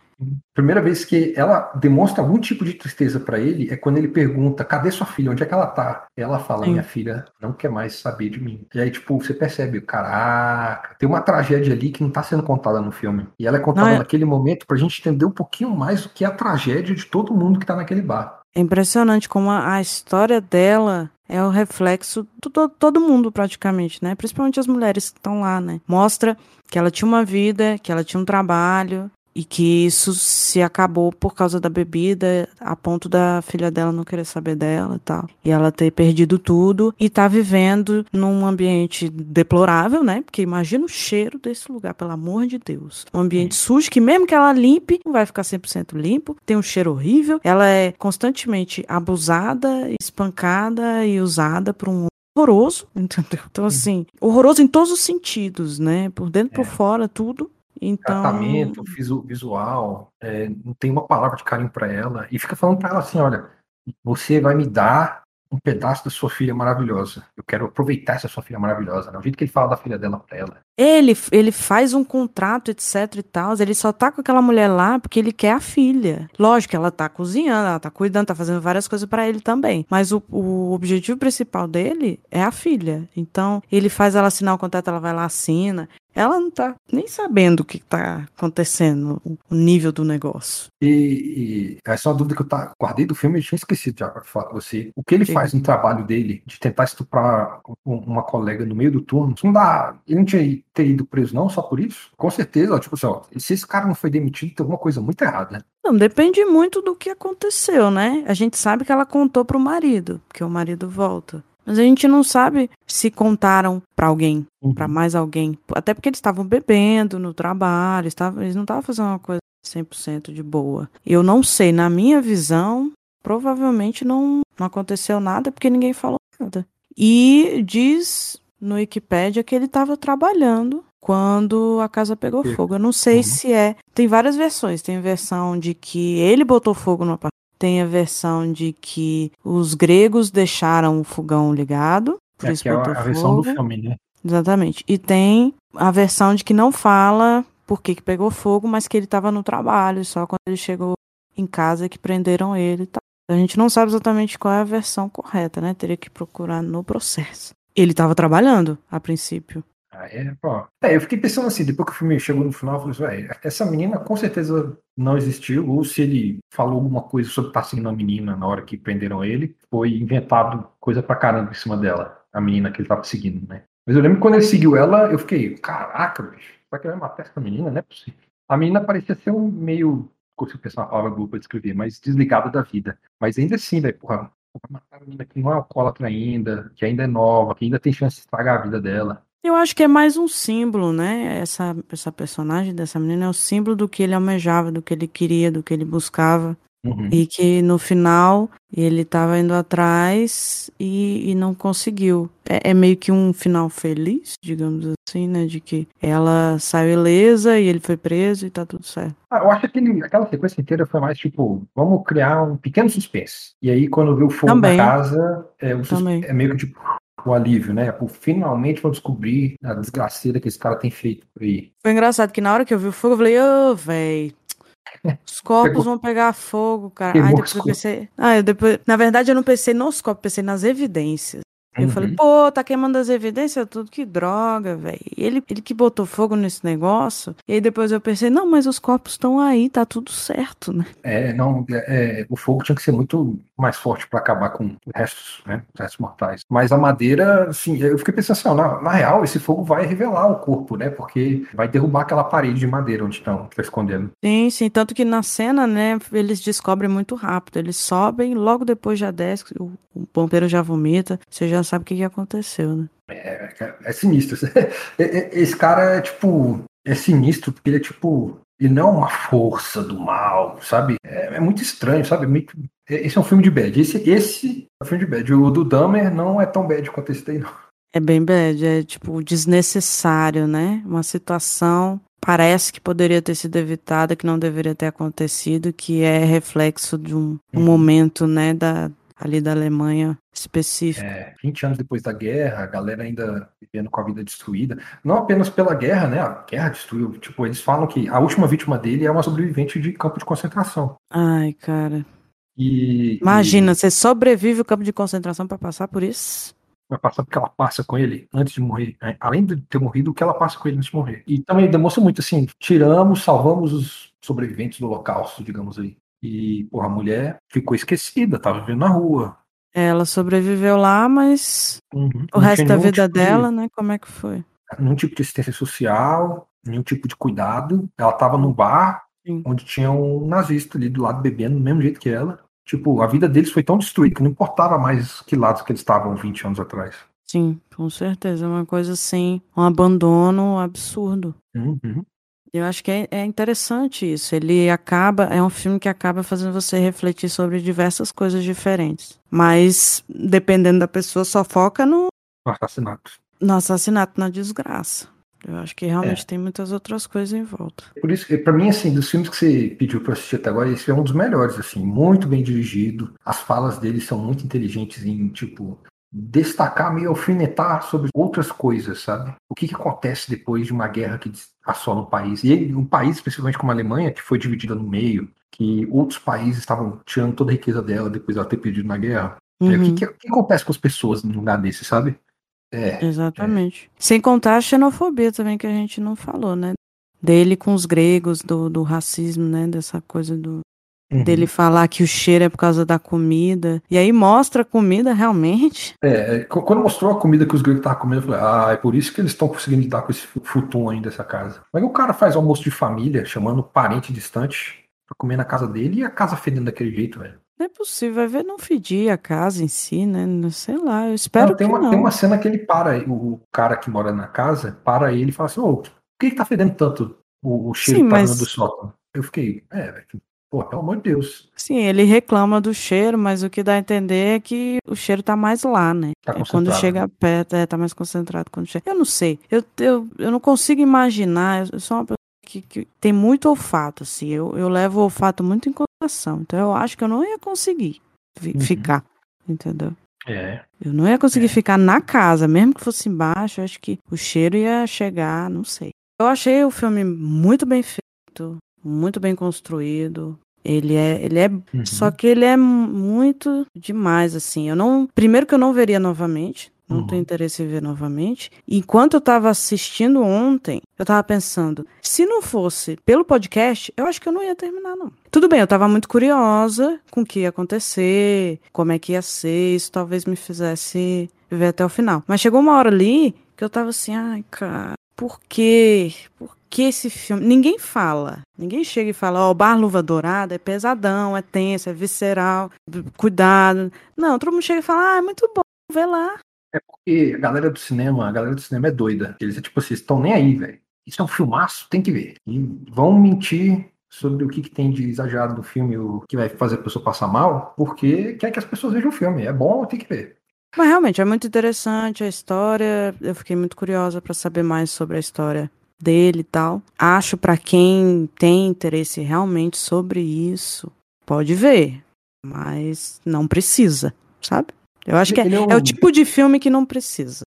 Primeira vez que ela demonstra algum tipo de tristeza para ele é quando ele pergunta: cadê sua filha? Onde é que ela tá? Ela fala: Sim. minha filha não quer mais saber de mim. E aí, tipo, você percebe: caraca, tem uma tragédia ali que não tá sendo contada no filme. E ela é contada não, é... naquele momento pra gente entender um pouquinho mais do que é a tragédia de todo mundo que tá naquele bar. É impressionante como a, a história dela é o reflexo de todo, todo mundo praticamente, né? Principalmente as mulheres que estão lá, né? Mostra que ela tinha uma vida, que ela tinha um trabalho, e que isso se acabou por causa da bebida, a ponto da filha dela não querer saber dela e tal. E ela ter perdido tudo e tá vivendo num ambiente deplorável, né? Porque imagina o cheiro desse lugar, pelo amor de Deus. Um ambiente sujo que mesmo que ela limpe, não vai ficar 100% limpo, tem um cheiro horrível. Ela é constantemente abusada, espancada e usada por um horroroso, entendeu? Então, assim, horroroso em todos os sentidos, né? Por dentro, é. por fora, tudo. Então... Tratamento visual, é, não tem uma palavra de carinho para ela, e fica falando para ela assim: olha, você vai me dar um pedaço da sua filha maravilhosa. Eu quero aproveitar essa sua filha maravilhosa. Né? O jeito que ele fala da filha dela pra ela. Ele, ele faz um contrato, etc e tal. Ele só tá com aquela mulher lá porque ele quer a filha. Lógico, ela tá cozinhando, ela tá cuidando, tá fazendo várias coisas para ele também. Mas o, o objetivo principal dele é a filha. Então, ele faz ela assinar o contrato, ela vai lá, assina ela não tá nem sabendo o que tá acontecendo, o nível do negócio. E, e essa é uma dúvida que eu tá, guardei do filme e tinha esquecido já para falar você. O que ele Sim. faz no trabalho dele de tentar estuprar uma colega no meio do turno, não dá. Ele não tinha ter ido preso, não, só por isso? Com certeza, ó, tipo assim, ó, se esse cara não foi demitido, tem alguma coisa muito errada, né? Não, depende muito do que aconteceu, né? A gente sabe que ela contou pro marido, porque o marido volta. Mas a gente não sabe se contaram para alguém, uhum. para mais alguém. Até porque eles estavam bebendo no trabalho, estavam, eles não estavam fazendo uma coisa 100% de boa. Eu não sei, na minha visão, provavelmente não, não aconteceu nada porque ninguém falou nada. E diz no Wikipedia que ele estava trabalhando quando a casa pegou fogo. Eu não sei uhum. se é. Tem várias versões. Tem versão de que ele botou fogo no apartamento tem a versão de que os gregos deixaram o fogão ligado. Por é, isso que é a, a versão do filme, né? Exatamente. E tem a versão de que não fala por que, que pegou fogo, mas que ele estava no trabalho, só quando ele chegou em casa que prenderam ele. Tá? A gente não sabe exatamente qual é a versão correta, né? Teria que procurar no processo. Ele estava trabalhando a princípio. É, eu fiquei pensando assim, depois que o filme chegou no final, eu falei assim, essa menina com certeza não existiu, ou se ele falou alguma coisa sobre estar seguindo a menina na hora que prenderam ele, foi inventado coisa pra caramba em cima dela, a menina que ele tava seguindo, né? Mas eu lembro que quando ele seguiu ela, eu fiquei, caraca, bicho, será que ele vai matar essa menina? Não é possível. A menina parecia ser um meio, consigo pensar uma palavra boa pra descrever, mas desligada da vida. Mas ainda assim, velho, porra, porra, matar a menina que não é alcoólatra ainda, que ainda é nova, que ainda tem chance de estragar a vida dela. Eu acho que é mais um símbolo, né? Essa, essa personagem dessa menina é o símbolo do que ele almejava, do que ele queria, do que ele buscava. Uhum. E que no final ele estava indo atrás e, e não conseguiu. É, é, meio que um final feliz, digamos assim, né? De que ela saiu ilesa e ele foi preso e tá tudo certo. Ah, eu acho que ele, aquela sequência inteira foi mais tipo, vamos criar um pequeno suspense. E aí, quando viu o fogo Também. na casa, é, o suspense, é meio que tipo, o alívio, né? Por finalmente vou descobrir a desgraceira que esse cara tem feito por aí. Foi engraçado que na hora que eu vi o fogo, eu falei, ô, oh, velho. Os copos Pegou. vão pegar fogo, cara. Aí depois eu pensei. Ah, eu depois... Na verdade, eu não pensei nos copos, pensei nas evidências. Eu falei, uhum. pô, tá queimando as evidências tudo, que droga, velho. Ele, ele que botou fogo nesse negócio. E aí depois eu pensei, não, mas os corpos estão aí, tá tudo certo, né? É, não, é, é o fogo tinha que ser muito mais forte para acabar com restos, né? Restos mortais. Mas a madeira, assim, eu fiquei pensando assim, ó, na, na, real, esse fogo vai revelar o corpo, né? Porque vai derrubar aquela parede de madeira onde estão, tá escondendo. Sim, sim. Tanto que na cena, né, eles descobrem muito rápido. Eles sobem, logo depois já desce, o, o bombeiro já vomita. Você já sabe o que, que aconteceu, né? É, é, é sinistro. É, é, esse cara é tipo. É sinistro, porque ele é tipo. Ele não é uma força do mal, sabe? É, é muito estranho, sabe? Muito, esse é um filme de bad. Esse, esse é um filme de bad. O do Dahmer não é tão bad quanto esse daí, não. É bem bad, é tipo desnecessário, né? Uma situação parece que poderia ter sido evitada, que não deveria ter acontecido, que é reflexo de um, um uhum. momento, né, da, ali da Alemanha específico. É, 20 anos depois da guerra, a galera ainda vivendo com a vida destruída. Não apenas pela guerra, né? A guerra destruiu. Tipo, eles falam que a última vítima dele é uma sobrevivente de campo de concentração. Ai, cara. E, Imagina, e... você sobrevive o campo de concentração para passar por isso? Vai passar porque ela passa com ele antes de morrer. Né? Além de ter morrido, o que ela passa com ele antes de morrer. E também demonstra muito assim: tiramos, salvamos os sobreviventes do holocausto, digamos aí. E, porra, a mulher ficou esquecida, tava vivendo na rua. Ela sobreviveu lá, mas uhum. o resto da vida tipo dela, de... né? Como é que foi? Nenhum tipo de assistência social, nenhum tipo de cuidado. Ela tava no bar, Sim. onde tinha um nazista ali do lado bebendo, do mesmo jeito que ela. Tipo, a vida deles foi tão destruída que não importava mais que lados que eles estavam 20 anos atrás. Sim, com certeza. É uma coisa assim, um abandono absurdo. Uhum. Eu acho que é, é, interessante isso. Ele acaba, é um filme que acaba fazendo você refletir sobre diversas coisas diferentes. Mas, dependendo da pessoa, só foca no, no assassinato. No assassinato, na desgraça. Eu acho que realmente é. tem muitas outras coisas em volta. Por isso, para mim, assim, dos filmes que você pediu para assistir até agora, esse é um dos melhores, assim, muito bem dirigido. As falas dele são muito inteligentes em, tipo, destacar, meio alfinetar sobre outras coisas, sabe? O que, que acontece depois de uma guerra que assola o país. E um país, especificamente como a Alemanha, que foi dividida no meio, que outros países estavam tirando toda a riqueza dela depois dela ter perdido na guerra. Uhum. É, o que, uhum. que, que, acontece com as pessoas num lugar desse, sabe? É, Exatamente. É. Sem contar a xenofobia também que a gente não falou, né? Dele com os gregos, do, do racismo, né? Dessa coisa do, Uhum. Dele falar que o cheiro é por causa da comida. E aí mostra a comida realmente. É, é quando mostrou a comida que os gregos estavam comendo, eu falei, ah, é por isso que eles estão conseguindo lidar com esse futum aí dessa casa. Mas o cara faz almoço de família, chamando parente distante pra comer na casa dele e a casa fedendo daquele jeito, velho. Não é possível, vai ver não fedir a casa em si, né? Sei lá, eu espero não, tem que uma, não. Tem uma cena que ele para, o cara que mora na casa, para ele e fala assim, ô, por que, que tá fedendo tanto o, o cheiro Sim, tá mas... do sótão? Eu fiquei, é, velho, Pô, pelo amor de Deus. Sim, ele reclama do cheiro, mas o que dá a entender é que o cheiro tá mais lá, né? Tá é quando chega perto, é, tá mais concentrado quando chega. Eu não sei. Eu, eu, eu não consigo imaginar. Eu sou uma pessoa que, que tem muito olfato, assim. Eu, eu levo o olfato muito em consideração. Então eu acho que eu não ia conseguir uhum. ficar, entendeu? É. Eu não ia conseguir é. ficar na casa, mesmo que fosse embaixo. Eu acho que o cheiro ia chegar, não sei. Eu achei o filme muito bem feito, muito bem construído. Ele é, ele é, uhum. só que ele é muito demais assim. Eu não, primeiro que eu não veria novamente, não uhum. tenho interesse em ver novamente. Enquanto eu tava assistindo ontem, eu tava pensando, se não fosse pelo podcast, eu acho que eu não ia terminar não. Tudo bem, eu tava muito curiosa com o que ia acontecer, como é que ia ser, isso talvez me fizesse ver até o final. Mas chegou uma hora ali que eu tava assim, ai, cara, por quê? Por que esse filme. Ninguém fala. Ninguém chega e fala, ó, oh, o Bar Luva Dourada é pesadão, é tenso, é visceral, cuidado. Não, todo mundo chega e fala, ah, é muito bom, vê lá. É porque a galera do cinema, a galera do cinema é doida. Eles é tipo assim, estão nem aí, velho. Isso é um filmaço, tem que ver. E vão mentir sobre o que, que, tem de exagerado no filme, o que vai fazer a pessoa passar mal, porque quer que as pessoas vejam o filme. É bom, tem que ver. Mas realmente é muito interessante a história. Eu fiquei muito curiosa para saber mais sobre a história dele e tal. Acho para quem tem interesse realmente sobre isso, pode ver, mas não precisa, sabe? Eu acho que é, é, um... é, o tipo de filme que não precisa.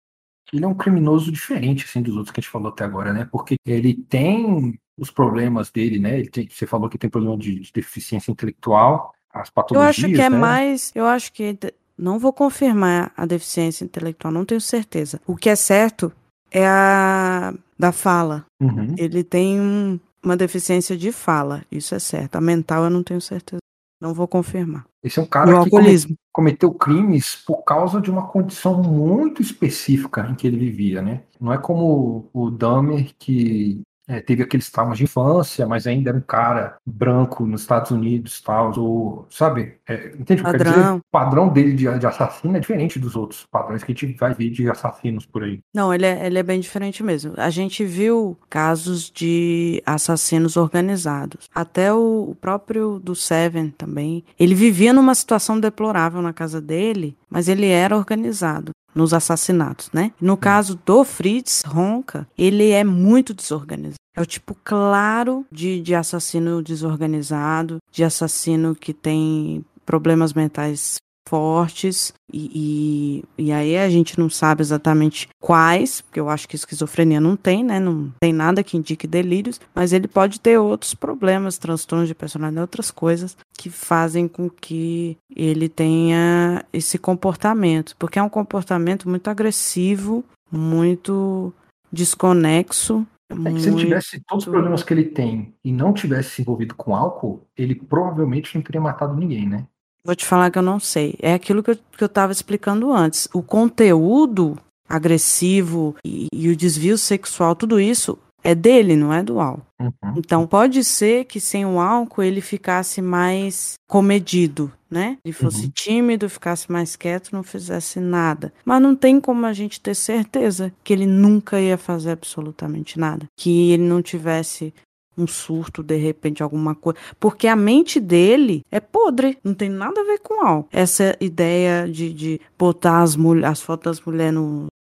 Ele é um criminoso diferente assim dos outros que a gente falou até agora, né? Porque ele tem os problemas dele, né? Tem, você falou que tem problema de, de, deficiência intelectual, as patologias. Eu acho que é né? mais, eu acho que não vou confirmar a deficiência intelectual, não tenho certeza. O que é certo é a da fala. Uhum. Ele tem um, uma deficiência de fala, isso é certo. A mental eu não tenho certeza. Não vou confirmar. Esse é um cara no que alcoolismo. cometeu crimes por causa de uma condição muito específica em que ele vivia, né? Não é como o Dahmer que é, teve aqueles traumas de infância, mas ainda era um cara branco nos Estados Unidos, tal, ou, sabe? É, entende o que eu quero dizer? O padrão dele de, de, assassino é diferente dos outros padrões que a gente vai ver de assassinos por aí. Não, ele é, ele é bem diferente mesmo. A gente viu casos de assassinos organizados. Até o, o próprio do Seven também. Ele vivia numa situação deplorável na casa dele, mas ele era organizado nos assassinatos, né? No caso do Fritz Ronca, ele é muito desorganizado. É o tipo claro de, de assassino desorganizado, de assassino que tem problemas mentais fortes e, e, e, aí a gente não sabe exatamente quais, porque eu acho que esquizofrenia não tem, né? Não tem nada que indique delírios, mas ele pode ter outros problemas, transtornos de personalidade, outras coisas que fazem com que ele tenha esse comportamento, porque é um comportamento muito agressivo, muito desconexo é muito... Se ele tivesse todos os problemas que ele tem e não tivesse se envolvido com álcool, ele provavelmente não teria matado ninguém, né? Vou te falar que eu não sei. É aquilo que eu, que eu tava explicando antes. O conteúdo agressivo e, e o desvio sexual, tudo isso é dele, não é do álcool. Uhum. Então pode ser que sem o álcool ele ficasse mais comedido, né? Ele fosse uhum. tímido, ficasse mais quieto, não fizesse nada. Mas não tem como a gente ter certeza que ele nunca ia fazer absolutamente nada, que ele não tivesse um surto, de repente, alguma coisa. Porque a mente dele é podre, não tem nada a ver com álcool. Essa ideia de, de botar as, as fotos das mulheres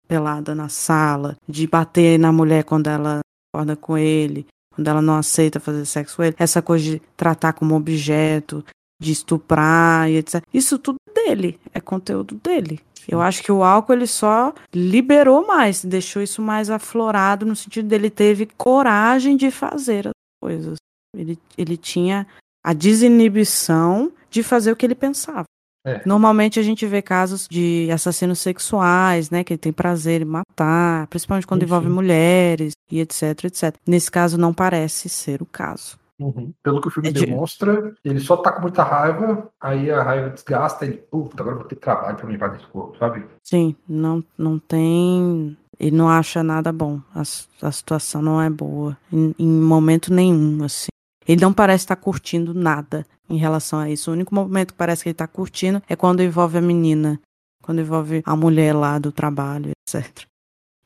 pelada na sala, de bater na mulher quando ela acorda com ele, quando ela não aceita fazer sexo com ele, essa coisa de tratar como objeto, de estuprar e etc. Isso tudo dele, é conteúdo dele. Eu acho que o álcool ele só liberou mais, deixou isso mais aflorado no sentido dele teve coragem de fazer coisas. Ele, ele tinha a desinibição de fazer o que ele pensava. É. Normalmente a gente vê casos de assassinos sexuais, né, que ele tem prazer em matar, principalmente quando envolve mulheres e etc, etc. Nesse caso não parece ser o caso. Uhum. Pelo que o filme é demonstra, de... ele só tá com muita raiva, aí a raiva desgasta, ele, puta, agora vou ter trabalho pra me invadir esse corpo, sabe? Sim, não, não tem ele não acha nada bom. A, a situação não é boa. Em, em, momento nenhum, assim. Ele não parece estar curtindo nada em relação a isso. O único momento que parece que ele está curtindo é quando envolve a menina. Quando envolve a mulher lá do trabalho, etc.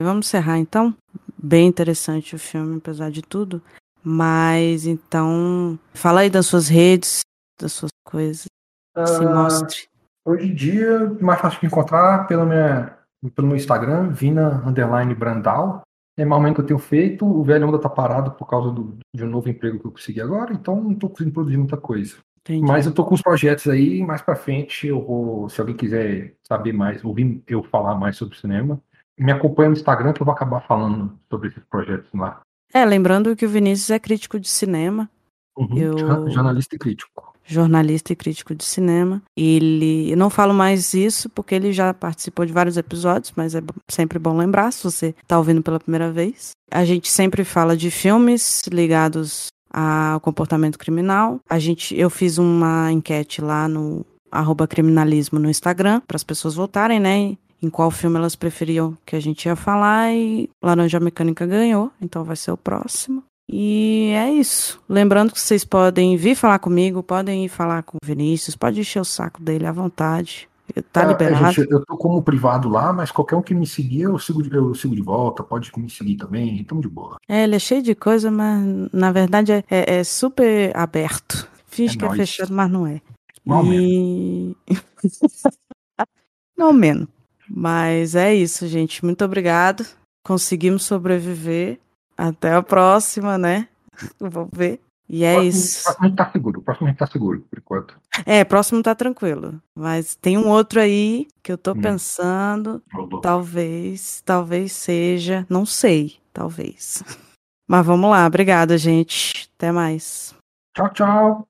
Vamos encerrar então? Bem interessante o filme, apesar de tudo. Mas então, fala aí das suas redes, das suas coisas. Uh, se mostre. Hoje em dia, mais fácil de encontrar pela minha pelo meu Instagram, Vina Underline Brandal. É mais que eu tenho feito. O velho ainda tá parado por causa do, de um novo emprego que eu consegui agora, então não tô conseguindo produzir muita coisa. Entendi. Mas eu tô com os projetos aí, mais para frente eu vou, se alguém quiser saber mais, ouvir eu falar mais sobre cinema, me acompanha no Instagram que eu vou acabar falando sobre esses projetos lá. É, lembrando que o Vinícius é crítico de cinema. Uhum, eu... Jornalista e crítico jornalista e crítico de cinema. Ele, eu não falo mais isso porque ele já participou de vários episódios, mas é sempre bom lembrar se você está ouvindo pela primeira vez. A gente sempre fala de filmes ligados ao comportamento criminal. A gente, eu fiz uma enquete lá no arroba criminalismo no Instagram para as pessoas votarem, né? Em qual filme elas preferiam que a gente ia falar e Laranja Mecânica ganhou, então vai ser o próximo. E é isso. Lembrando que vocês podem vir falar comigo, podem ir falar com o Vinícius, pode encher o saco dele à vontade. Tá Ah, liberado. gente, eu tô como privado lá, mas qualquer um que me seguir, eu sigo, de- eu sigo de volta. Pode me seguir também, tamo de boa. É, ele é cheio de coisa, mas na verdade é, é- é super aberto. Finge É que é nóis. fechado, mas não é. Mal e... não menos. Mas é isso, gente. Muito obrigado. Conseguimos sobreviver. Até a próxima, né? Vamos ver. E é próximo, isso. próximo a gente tá seguro. O próximo a gente tá seguro, por enquanto. É, próximo tá tranquilo. Mas tem um outro aí que eu tô Hum. pensando. Talvez, talvez seja. Não sei, talvez. Mas vamos lá. Obrigada, gente. Até mais. Tchau, tchau.